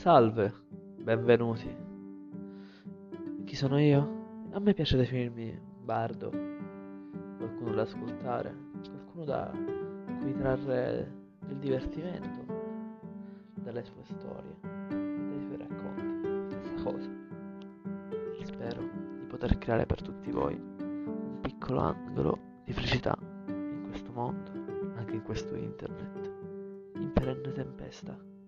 Salve, benvenuti. Chi sono io? A me piace definirmi un bardo, qualcuno da ascoltare, qualcuno da cui trarre del divertimento dalle sue storie, dai suoi racconti, stessa cosa. Spero di poter creare per tutti voi un piccolo angolo di felicità in questo mondo, anche in questo internet, in perenne tempesta.